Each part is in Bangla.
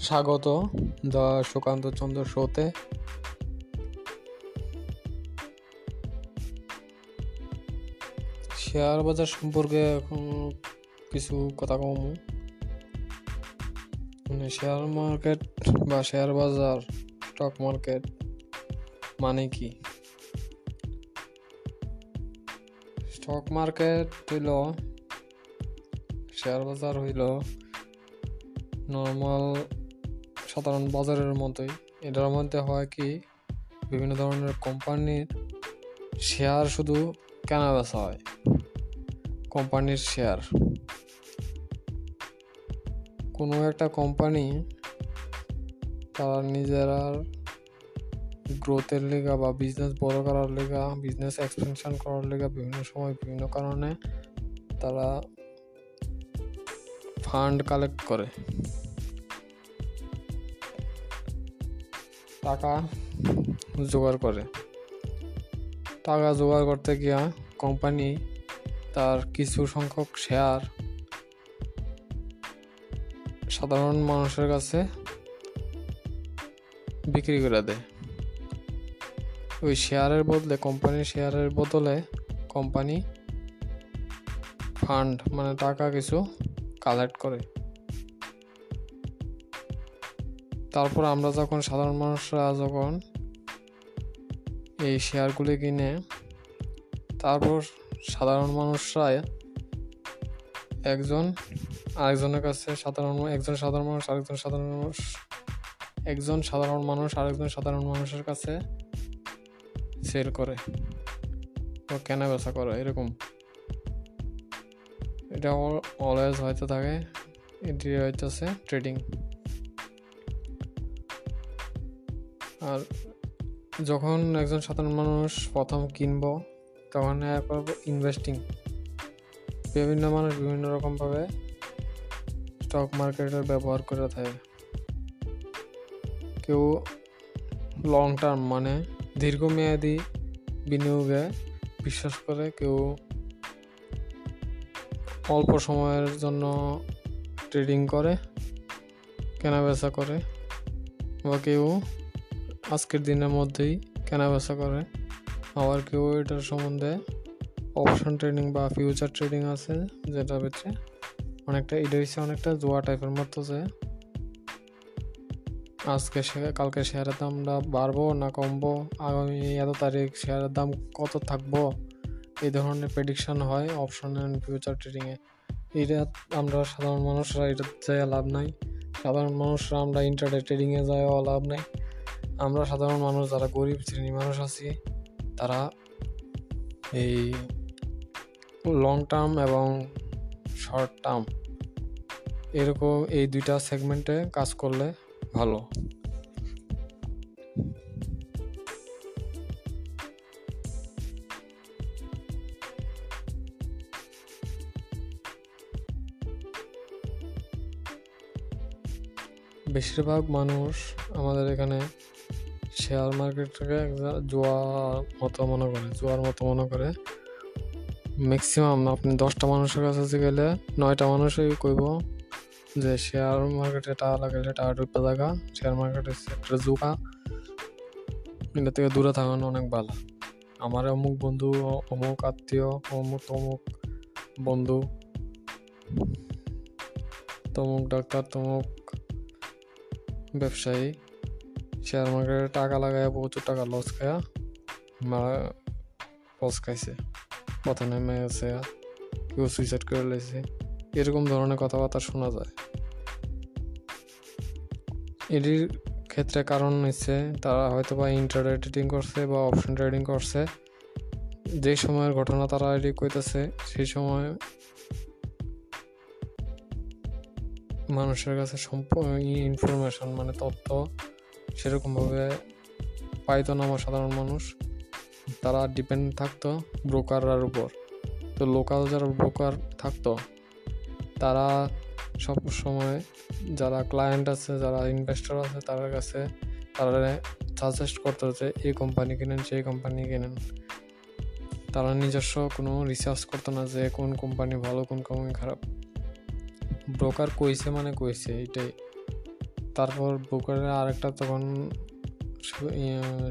স্বাগত দ্য সুকান্ত চন্দ্র শোতে। শেয়ার বাজার সম্পর্কে এখন কিছু কথা কম। মানে শেয়ার মার্কেট বা শেয়ার বাজার, স্টক মার্কেট মানে কি? স্টক মার্কেট হইল, শেয়ার বাজার হইল, নর্মাল সাধারণ বাজারের মতোই। এটার মধ্যে হয় কি, বিভিন্ন ধরনের কোম্পানির শেয়ার শুধু কেনা বেচা হয়, কোম্পানির শেয়ার কোনো একটা কোম্পানি তারা নিজেরা গ্রোথের লেগা বা বিজনেস বড় করার লেগা বিজনেস এক্সপেনশন করার লেগা বিভিন্ন সময় বিভিন্ন কারণে তারা ফান্ড কালেক্ট করে। টাকা জোগাড় করে। টাকা জোগাড় করতে গিয়া কোম্পানি তার কিছু সংখ্যক শেয়ার সাধারণ মানুষের কাছে বিক্রি করে দেয়। ওই শেয়ারের বদলে কোম্পানির শেয়ারের বদলে কোম্পানি ফান্ড মানে টাকা কিছু কালেক্ট করে। তারপর আমরা যখন সাধারণ মানুষরা যখন এই শেয়ারগুলি কিনে, তারপর সাধারণ মানুষরা একজন আরেকজনের কাছে সাধারণ একজন সাধারণ মানুষ, আরেকজন সাধারণ মানুষ, একজন সাধারণ মানুষ, আরেকজন সাধারণ মানুষের কাছে সেল করে। ও কেনা বেচা করে, এরকম। এটা অলওয়েজ হয়তো থাকে, এটি হইতেছে ট্রেডিং আর যখন একজন সাধারণ মানুষ প্রথম কিনব, তখন করব ইনভেস্টিং বিভিন্ন মানুষ বিভিন্ন রকমভাবে স্টক মার্কেটের ব্যবহার করে থাকে। কেউ লং টার্ম মানে দীর্ঘমেয়াদী বিনিয়োগে বিশ্বাস করে, কেউ অল্প সময়ের জন্য ট্রেডিং করে কেনা বেচা করে, বা কেউ আজকের দিনের মধ্যেই কেনা বেচা করে। আবার কেউ এটার সম্বন্ধে অপশন ট্রেডিং বা ফিউচার ট্রেডিং আছে, যেটা হচ্ছে অনেকটা এটা হচ্ছে অনেকটা জোয়া টাইপের মতো যে আজকে কালকে শেয়ারের দামটা বাড়বো না কমবো? আগামী এত তারিখ শেয়ারের দাম কত থাকব? এই ধরনের প্রেডিকশান হয় অপশন অ্যান্ড ফিউচার ট্রেডিংয়ে এটা আমরা সাধারণ মানুষরা এটা যায় লাভ নাই। সাধারণ মানুষরা আমরা ইন্টারনেট ট্রেডিংয়ে যাওয়া লাভ নাই। আমরা সাধারণ মানুষ, যারা গরিব শ্রেণির মানুষ আছি, তারা এই লং টার্ম এবং শর্ট টার্ম এরকম এই দুইটা সেগমেন্টে কাজ করলে ভালো। বেশিরভাগ মানুষ আমাদের এখানে শেয়ার মার্কেটটাকে জোয়া মতো মনে করে, জোয়ার মতো মনে করে। ম্যাক্সিমাম আপনি দশটা মানুষের কাছে গেলে নয়টা মানুষই কইব যে শেয়ার মার্কেটে টাকা লাগাইলে টাকা ডুবে থাকা শেয়ার মার্কেটে একটা জোকা এটা থেকে দূরে থাকানো অনেক ভালো। আমার অমুক বন্ধু, অমুক আত্মীয়, অমুক তমুক বন্ধু, তমুক ডাক্তার, তমুক ব্যবসায়ী। শেয়ার মার্কেটে টাকা লাগায় প্রচুর টাকা লস খায়া মারা লস খাইছে। পথে নেমে গেছে কেউ সুইসাইড করে লেছে এরকম ধরনের কথাবার্তা শোনা যায়। এটির ক্ষেত্রে কারণ হচ্ছে তারা হয়তো বা ইন্টারনেট ট্রেডিং করছে বা অপশন ট্রেডিং করছে। যে সময়ের ঘটনা তারা এটি কইতেছে, সেই সময় মানুষের কাছে ইনফরমেশন মানে তথ্য সেরকমভাবে পাইতো না আমার সাধারণ মানুষ। তারা ডিপেন্ড থাকতো ব্রোকাররার উপর। তো লোকাল যারা ব্রোকার থাকতো, তারা সব সময় যারা ক্লায়েন্ট আছে, যারা ইনভেস্টর আছে, তাদের কাছে তারা সাজেস্ট করতো যে, এই কোম্পানি কিনেন, সেই কোম্পানি কিনেন। তারা নিজস্ব কোনো রিসার্চ করতো না যে, কোন কোম্পানি ভালো, কোন কোম্পানি খারাপ। ব্রোকার কইছে মানে কইছে, এটাই। তারপর ব্রোকারের আরেকটা তখন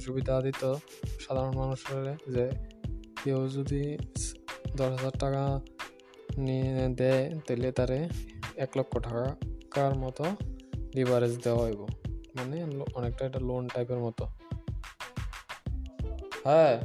সুবিধা দিত সাধারণ মানুষের যে কেউ যদি দশ হাজার টাকা নিয়ে দেয়, তাহলে তারে এক লক্ষ টাকার মতো লিভারেজ দেওয়া হইব। মানে অনেকটা একটা লোন টাইপের মতো। হ্যাঁ।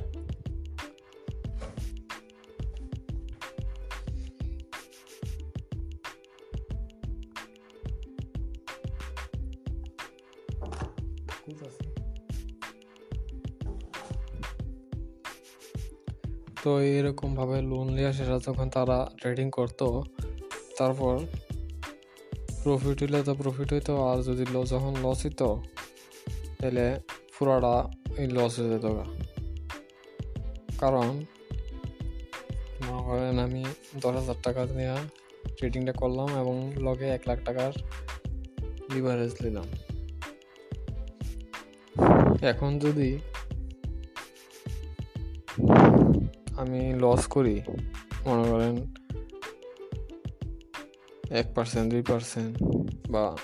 তো এরকমভাবে লোন নেওয়া শেষে যখন তারা ট্রেডিং করতো, তারপর প্রফিট হইলে তো প্রফিট হইতো, আর যদি যখন লস হইতো, তাহলে পুরাটা এই লস হয়ে যেত কারণ মনে করেন আমি দশ হাজার টাকা নিয়ে ট্রেডিংটা করলাম এবং লগে এক লাখ টাকার লিভারেজ নিলাম। এখন যদি আমি লস করি, মনে করেন এক পার্সেন্ট দুই পার্সেন্ট বা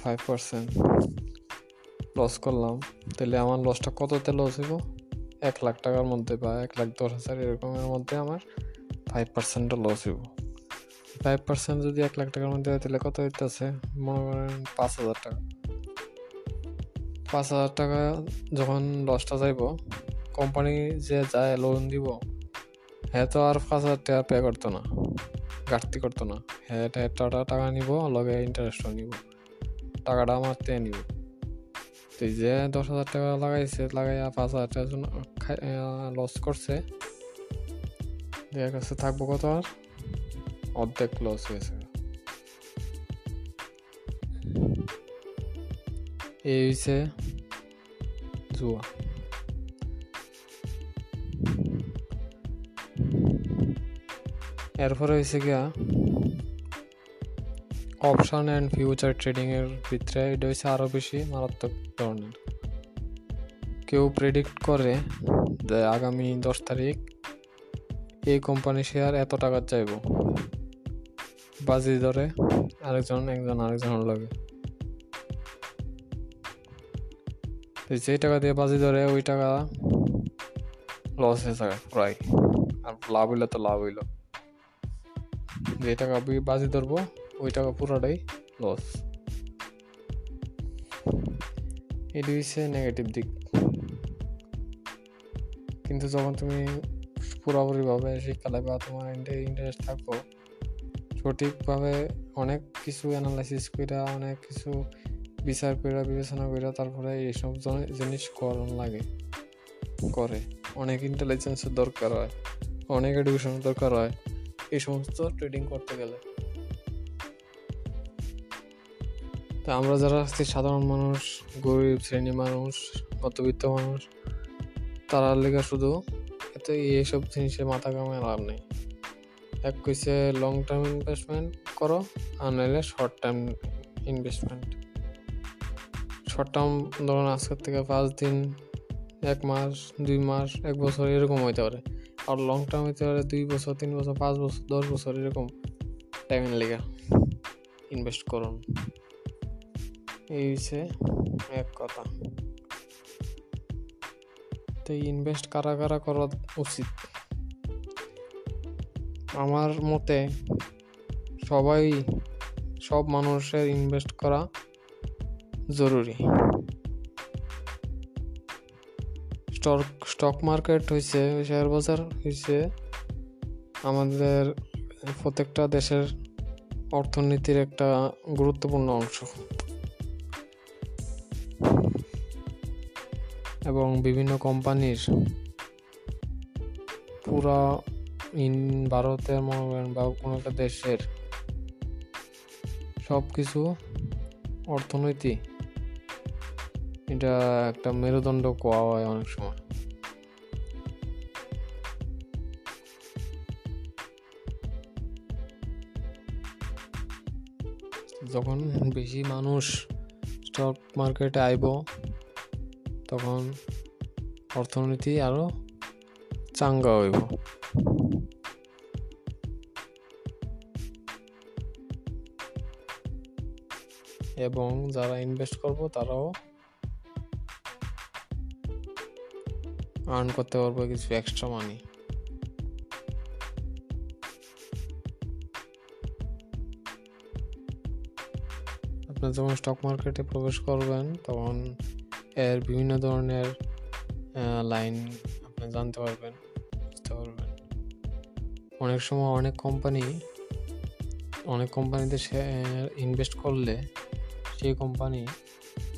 ফাইভ পার্সেন্ট লস করলাম, তাহলে আমার লসটা কততে লস হইব? এক লাখ টাকার মধ্যে বা এক লাখ দশ হাজার এরকমের মধ্যে আমার ফাইভ পার্সেন্টটা লস হইব। ফাইভ পার্সেন্ট যদি এক লাখ টাকার মধ্যে হয়, তাহলে কত হইতেছে? মনে করেন পাঁচ হাজার টাকা। পাঁচ হাজার টাকা যখন লসটা যাইব কোম্পানি যে যায় লোন দিব হ্যাঁ তো আর পাঁচ হাজার টাকা পে করতো না, ঘাটতি করতো না। হ্যাঁ একটা টাকা নিব, লগে ইন্টারেস্টও নিব, টাকাটা আমার তে নিব। তো যে দশ হাজার টাকা লাগাইছে, লাগাইয়া পাঁচ হাজার টাকা জন্য লস করছে। দেখা কাছে থাকব কত আর? অর্ধেক লস হয়েছে। এই হয়েছে জুয়া। এরপরে হয়েছে গিয়া অপশন অ্যান্ড ফিউচার ট্রেডিংয়ের ভিতরে এটা হচ্ছে আরও বেশি মারাত্মক ধরনের। কেউ প্রেডিক্ট করে যে আগামী দশ তারিখ এই কোম্পানি শেয়ার এত টাকা চাইব। বাজি ধরে আরেকজন, একজন, আরেকজনের লাগে। যেই টাকা দিয়ে বাজি ধরে ওই টাকা লস হয়ে যায়, প্রায়। আর লাভ হইলে তো লাভ হইল। যে টাকা বাজি ধরবো, ওই টাকা পুরোটাই লস এটি হচ্ছে নেগেটিভ দিক। কিন্তু যখন তুমি পুরোপুরিভাবে শিক্ষা বা তোমার ইন্টারেস্ট থাকব সঠিকভাবে অনেক কিছু অ্যানালাইসিস করে অনেক কিছু বিচার করে বিবেচনা করে তারপরে এইসব জিনিস করণ লাগে, করে। অনেক ইন্টেলিজেন্সের দরকার হয়, অনেক এডুকেশনের দরকার হয়। এই সমস্ত ট্রেডিং করতে গেলে। তা আমরা যারা আছি, সাধারণ মানুষ, গরিব, শ্রেণি মানুষ, মধ্যবিত্ত মানুষ, তারা লেগে শুধু এতে এইসব জিনিসের মাথা কামায় লাভ নেই। এক কইছে লং টার্ম ইনভেস্টমেন্ট করো, আর নাহলে short term investment short term ধরুন আজকের থেকে পাঁচ দিন, এক মাস, দুই মাস, এক বছর এরকম হইতে পারে। আর লং টার্ম হইতে পারে দুই বছর, তিন বছর, পাঁচ বছর, দশ বছর, এরকম টাইমের লেগে ইনভেস্ট করুন। এই হচ্ছে এক কথা। তো ইনভেস্ট কারা কারা করা উচিত? আমার মতে সবাই, সব মানুষের ইনভেস্ট করা জরুরি। স্টক স্টক মার্কেট হয়েছে শেয়ার বাজার হয়েছে আমাদের প্রত্যেকটা দেশের অর্থনীতির একটা গুরুত্বপূর্ণ অংশ। এবং বিভিন্ন কোম্পানির পুরা ইন, ভারতের বা কোনো একটা দেশের সব কিছু অর্থনৈতিক এটা একটা মেরুদণ্ড কোয়া হয় অনেক সময়। যখন বেশি মানুষ স্টক মার্কেটে আইব, তখন অর্থনীতি আরও চাঙ্গা হইব। এবং যারা ইনভেস্ট করব, তারাও আর্ন করতে পারব কিছু এক্সট্রা মানি আপনি যখন স্টক মার্কেটে প্রবেশ করবেন, তখন এর বিভিন্ন ধরনের লাইন আপনি জানতে পারবেন, বুঝতে পারবেন। অনেক সময় অনেক কোম্পানি অনেক কোম্পানিতে শেয়ার ইনভেস্ট করলে সেই কোম্পানি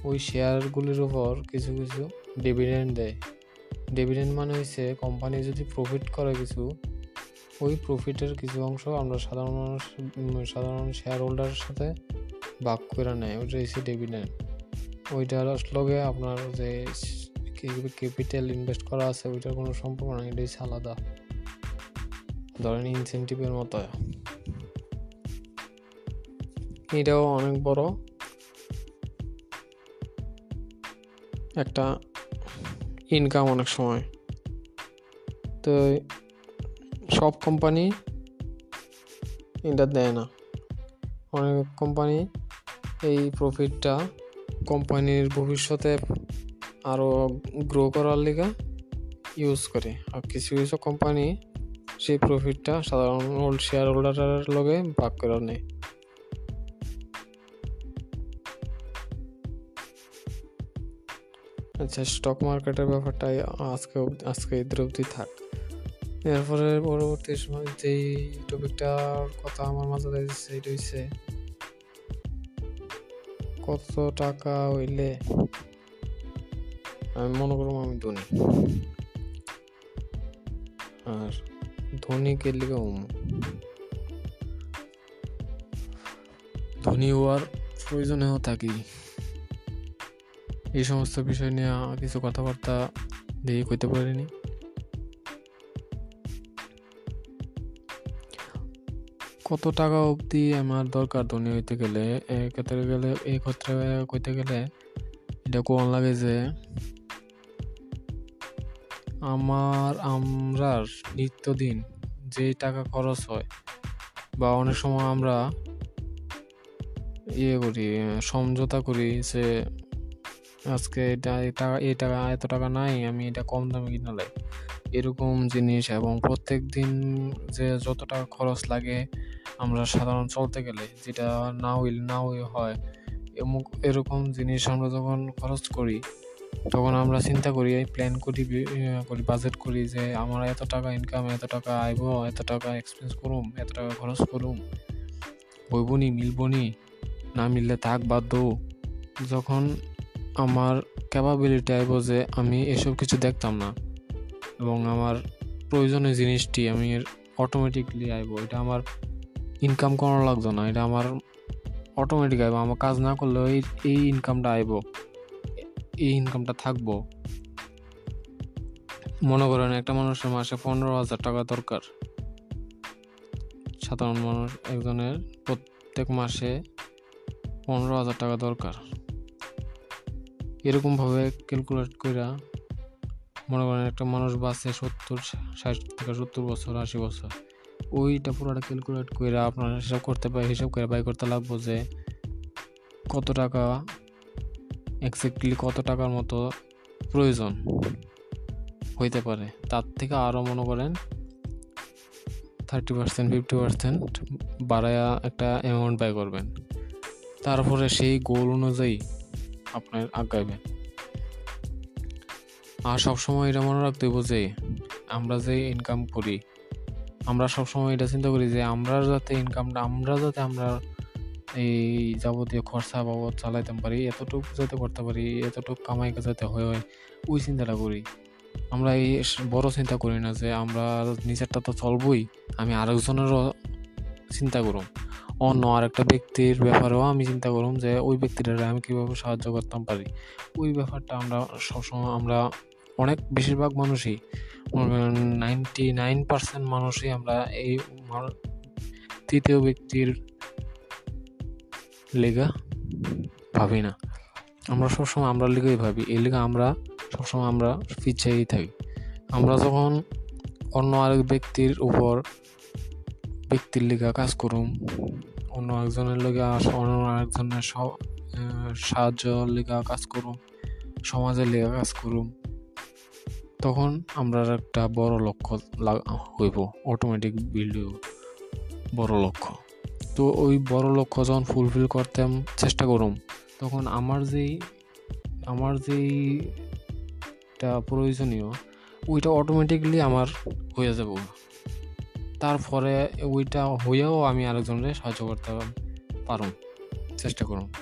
ওই শেয়ারগুলির উপর কিছু কিছু ডিভিডেন্ড দেয়। ডিভিডেন্ড মানে হচ্ছে কোম্পানি যদি প্রফিট করে কিছু, ওই প্রফিটের কিছু অংশ আমরা সাধারণ মানুষ সাধারণ শেয়ার হোল্ডারের সাথে ভাগ করে নেয়। ওইটা হচ্ছে ডিভিডেন্ড ওইটার লগে আপনার যে ক্যাপিটাল ইনভেস্ট করা আছে, ওইটার কোনো সম্পর্ক নেই এটা হচ্ছে আলাদা। ধরেন ইনসেন্টিভের মতো। এটাও অনেক বড়। একটা ইনকাম অনেক সময়। তো সব কোম্পানি এটা দেয় না। অনেক কোম্পানি এই প্রফিটটা কোম্পানির ভবিষ্যতে আরও গ্রো করার লিগা ইউজ করে। আর কিছু কিছু কোম্পানি সেই প্রফিটটা সাধারণ শেয়ার হোল্ডারের লগে ভাগ করে নেয়। আচ্ছা স্টক মার্কেটের ব্যাপারটাই আজকে আজকে এদের অবধি থাক। এরপরে পরবর্তী সময় যেই টপিকটার কথা আমার মাঝে দিয়েছে সেটা হচ্ছে কত টাকা হইলে আমি মনে করব আমি ধনী। আর ধনী কে লিগে ধনী হওয়ার প্রয়োজনেও থাকি। এই সমস্ত বিষয় নিয়ে কিছু কথাবার্তা দিয়ে কইতে পারিনি। কত টাকা অবধি আমার দরকার ধনী হইতে গেলে? ক্ষেত্রে গেলে এই ক্ষেত্রে কইতে গেলে এটা কোন লাগে যে আমার আমরার নিত্যদিন যে টাকা খরচ হয় বা অনেক সময় আমরা ইয়ে করি, সমঝোতা করি যে আজকে এটা এটা এই টাকা এত টাকা নাই, আমি এটা কম দামে কিনা লাই এরকম জিনিস এবং প্রত্যেক দিন যে যত টাকা খরচ লাগে, আমরা সাধারণ চলতে গেলে, যেটা না হইলে না হই হয়, এমুক, এরকম জিনিস আমরা যখন খরচ করি, তখন আমরা চিন্তা করি প্ল্যান করি করি বাজেট করি যে আমার এত টাকা ইনকাম এত টাকা আইব এত টাকা এক্সপেন্স করুম, এত টাকা খরচ করুম, হইবনি, মিলবনি, না মিললে থাক বাদ যখন আমার ক্যাপাবিলিটি আইব যে আমি এসব কিছু দেখতাম না। এবং আমার প্রয়োজনীয় জিনিসটি আমি অটোমেটিকলি আইব। এটা আমার ইনকাম করানো লাগতো না। এটা আমার অটোমেটিক আইব। আমার কাজ না করলেও এই এই ইনকামটা আইব। এই ইনকামটা থাকব। মনে করেন একটা মানুষের মাসে পনেরো হাজার টাকা দরকার। সাধারণ মানুষ একজনের প্রত্যেক মাসে পনেরো হাজার টাকা দরকার। এরকমভাবে ক্যালকুলেট কইরা মনে করেন একটা মানুষ বাঁচে সত্তর, ষাট থেকে সত্তর বছর, আশি বছর, ওইটা পুরোটা ক্যালকুলেট করে আপনার হিসাব করতে পারে হিসাব করে বাই করতে লাগবো যে কত টাকা এক্স্যাক্টলি কত টাকার মতো প্রয়োজন হইতে পারে। তার থেকে আরও মনে করেন থার্টি পার্সেন্ট ফিফটি পার্সেন্ট বাড়ায়া একটা অ্যামাউন্ট ব্যয় করবেন। তারপরে সেই গোল অনুযায়ী আপনার আগাইবেন আর সবসময় এটা মনে রাখতে হইব যে, আমরা যে ইনকাম করি, আমরা সবসময় এটা চিন্তা করি যে, আমরা যাতে ইনকামটা আমরা যাতে আমরা এই যাবতীয় খরচা বাবদ চালাইতে পারি, এতটুকু যাতে করতে পারি, এতটুকু কামাই যাতে হয় হয়, ওই চিন্তাটা করি। আমরা এই বড় চিন্তা করি না যে, আমরা নিজেরটা তো চলবই, আমি আরেকজনেরও চিন্তা করুম। অন্য আরেকটা ব্যক্তির ব্যাপারেও আমি চিন্তা করুম যে, ওই ব্যক্তিটা আমি কীভাবে সাহায্য করতাম পারি। ওই ব্যাপারটা আমরা সবসময় আমরা অনেক বেশিরভাগ মানুষই নাইনটি নাইন পার্সেন্ট মানুষই আমরা এই তৃতীয় ব্যক্তির লেগা ভাবি না। আমরা সবসময় আমরা লেগেই ভাবি। এই লেগা আমরা সবসময় আমরা পিছিয়েই থাকি। আমরা যখন অন্য আরেক ব্যক্তির উপর ব্যক্তির লেগা কাজ করুম অন্য একজনের লেগে অন্য একজনের সাহায্য লেখা কাজ করুম, সমাজের লেখা কাজ করুম। তখন আমরা একটা বড় লক্ষ্য হইব অটোমেটিক বিল্ড হইব। বড় লক্ষ্য। তো ওই বড় লক্ষ্য যখন ফুলফিল করতে চেষ্টা করুম। তখন আমার যেই, আমার যেইটা প্রয়োজনীয়, ওইটা অটোমেটিকলি আমার হয়ে যাব। তারপরে ওইটা হইয়াও আমি আরেকজনের সাহায্য করতে পারুম, চেষ্টা করুন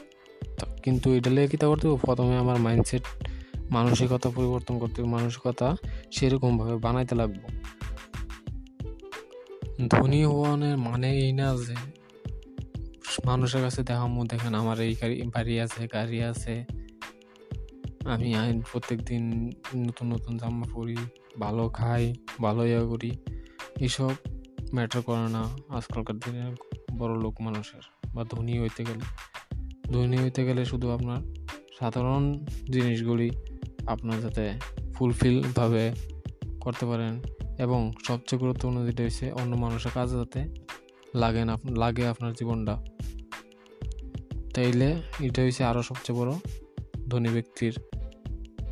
কিন্তু এটা লেগে কী করতে প্রথমে আমার মাইন্ডসেট মানসিকতা পরিবর্তন করতে মানসিকতা সেরকমভাবে বানাইতে লাগবো। ধনী হওয়ানের মানে এই না যে মানুষের কাছে দেখা দেখামো দেখেন আমার এই বাড়ি আছে, গাড়ি আছে। আমি আইন প্রত্যেক দিন নতুন নতুন জামা পরি, ভালো খাই, ভালো ইয়া করি। এসব ম্যাটার করে না আজকালকার দিনে বড় লোক মানুষের বা ধনী হইতে গেলে। ধনী হইতে গেলে শুধু আপনার সাধারণ জিনিসগুলি আপনার যাতে ফুলফিলভাবে করতে পারেন এবং সবচেয়ে গুরুত্বপূর্ণ যেটা হচ্ছে অন্য মানুষের কাজে যাতে লাগে না, লাগে আপনার জীবনটা। তাইলে এটা হচ্ছে আরও সবচেয়ে বড় ধনী ব্যক্তির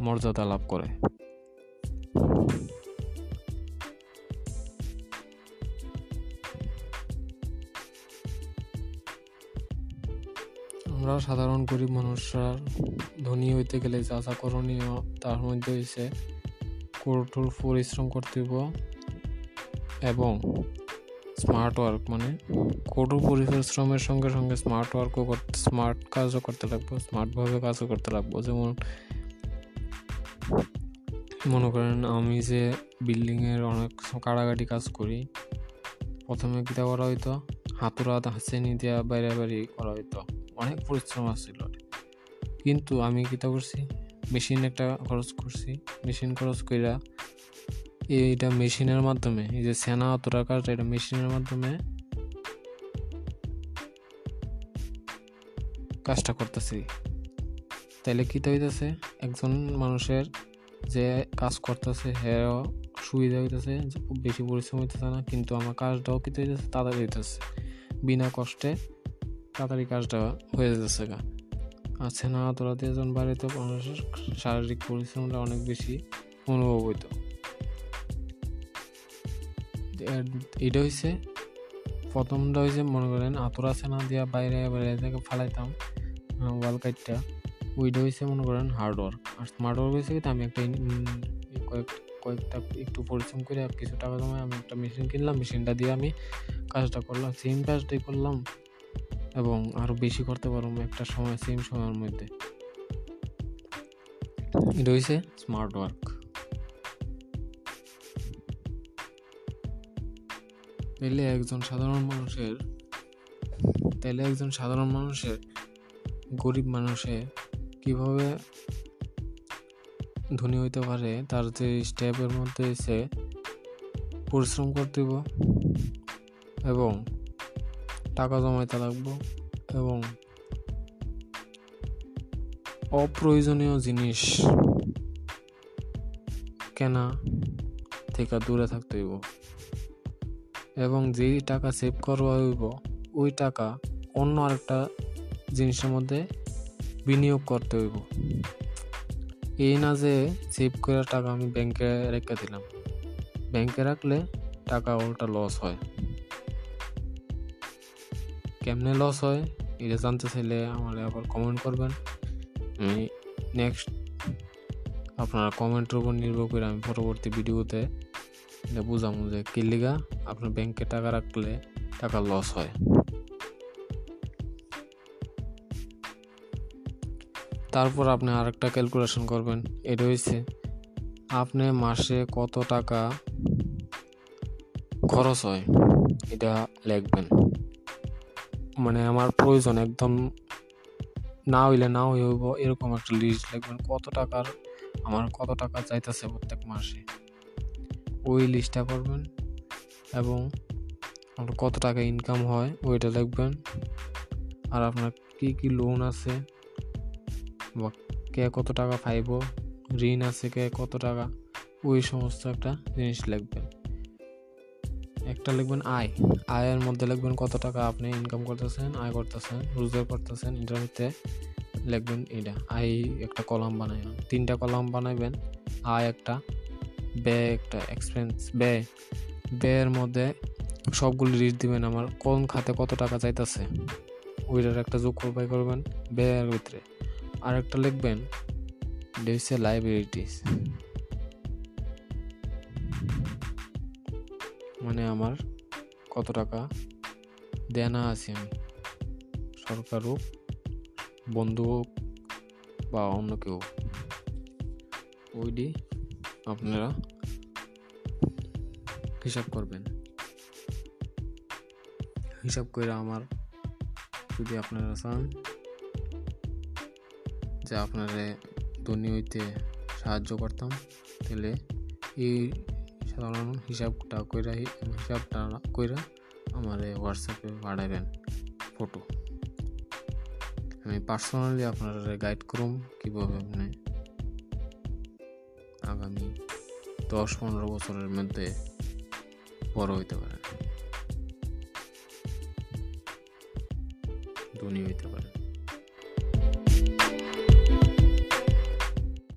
মর্যাদা লাভ করে। সাধারণ গরিব মানুষরা ধনী হইতে গেলে যা যা করণীয় তার মধ্যে হয়েছে কঠোর পরিশ্রম করতে এবং স্মার্ট ওয়ার্ক মানে কঠোর পরিশ্রমের সঙ্গে সঙ্গে স্মার্ট ওয়ার্কও করতে স্মার্ট কাজও করতে লাগবো স্মার্টভাবে কাজও করতে লাগবো। যেমন মনে করেন আমি যে বিল্ডিংয়ের অনেক কাড়াকাটি কাজ করি, প্রথমে কীটা করা হইতো? হাতুরা শ্রেণি দিয়া বাইরে বাইরে করা হইতো। অনেক পরিশ্রম আসছিল কিন্তু আমি কীটা করছি? মেশিন একটা খরচ করছি। মেশিন খরচ কইরা এইটা মেশিনের মাধ্যমে, এই যে সেনা অতটা কাজটা, এটা মেশিনের মাধ্যমে কাজটা করতেছি। তাইলে কী হইতেছে? একজন মানুষের যে কাজ করতেছে হ্যাঁ সুবিধা হইতেছে খুব বেশি পরিশ্রম হইতেছে না, কিন্তু আমার কাজটাও কী হইতেছে, তাড়াতাড়ি হইতেছে। বিনা কষ্টে তাড়াতাড়ি কাজটা হয়ে যেতেছে গা। আর সেনা তোলাতে যখন বাড়িতে মানুষের শারীরিক পরিশ্রমটা অনেক বেশি অনুভব হইতো। এটা হয়েছে প্রথমটা হয়েছে মনে করেন আতরা সেনা দিয়া বাইরে বাইরে থেকে ফালাইতাম ওয়াল কাইটটা ওইটা হয়েছে মনে করেন হার্ডওয়ার্ক আর স্মার্ট ওয়ার্ক হয়েছে কি, আমি একটা কয়েক, কয়েকটা একটু পরিশ্রম করে কিছু টাকা জমায় আমি একটা মেশিন কিনলাম মেশিনটা দিয়ে আমি কাজটা করলাম। সেম কাজটাই করলাম। এবং আরও বেশি করতে পারব একটা সময় সেম সময়ের মধ্যে। হয়েছে স্মার্ট ওয়ার্ক তাইলে একজন সাধারণ মানুষের, তাইলে একজন সাধারণ মানুষের গরিব মানুষে কীভাবে ধনী হইতে পারে, তার যে স্টেপের মধ্যে এসে পরিশ্রম করতে এবং টাকা জমাইতে লাগবো এবং অপ্রয়োজনীয় জিনিস কেনা থেকে দূরে থাকতে হইব এবং যেই টাকা সেভ করা হইব, ওই টাকা অন্য আরেকটা জিনিসের মধ্যে বিনিয়োগ করতে হইব। এই না যে সেভ করার টাকা আমি ব্যাংকে রেখে দিলাম। ব্যাংকে রাখলে টাকা ওটা লস হয়। কেমনে লস হয় এটা জানতে চাইলে আমার আবার কমেন্ট করবেন। আমি নেক্সট আপনারা কমেন্টের উপর নির্ভর করে আমি পরবর্তী ভিডিওতে এটা বুঝামো যে কিলিগা আপনার ব্যাংকে টাকা রাখলে টাকা লস হয়। তারপর আপনি আরেকটা ক্যালকুলেশন করবেন এটা হয়েছে আপনি মাসে কত টাকা খরচ হয় এটা লিখবেন। মানে আমার প্রয়োজন একদম না হইলে না হইব, এরকম একটা লিস্ট লিখবেন কত টাকার, আমার কত টাকা চাইতেছে প্রত্যেক মাসে। ওই লিস্টটা করবেন এবং আপনার কত টাকা ইনকাম হয় ওইটা লিখবেন আর আপনার কি কি লোন আছে বা কে কত টাকা পাইব, ঋণ আছে কে কত টাকা, ওই সমস্ত একটা জিনিস লিখবেন। একটা লিখবেন আয়। আয়ের মধ্যে লিখবেন কত টাকা আপনি ইনকাম করতেছেন, আয় করতেছেন, রোজগার করতেছেন ইন্টারভিউতে লিখবেন এটা আয় একটা কলাম বানাইবেন তিনটা কলাম বানাইবেন, আয় একটা ব্যয় একটা এক্সপেন্স ব্যয় ব্যয়ের মধ্যে সবগুলি লিস্ট দিবেন আমার, কোন খাতে কত টাকা চাইতেছে, ওইটার একটা যোগ বাই করবেন ব্যয়ের ভিতরে। আর একটা লিখবেন হচ্ছে লাইব্রেরিটিস আমার কত টাকা? দেনা আছে আমি। সরকার হোক বন্ধু হোক বা অন্য কেউ। ওইটি আপনারা হিসাব করবেন। হিসাব করে আমার যদি আপনারা চান যে আপনারা ধনী হইতে সাহায্য করতাম, তাহলে এই সাধারণ হিসাবটা কইরা হিসাবটা কইরা আমার হোয়াটসঅ্যাপে পাঠাবেন ফটো আমি পার্সোনালি আপনারা গাইড করুম কীভাবে আপনি আগামী দশ পনেরো বছরের মধ্যে বড় হইতে পারেন। ধনী হইতে পারেন।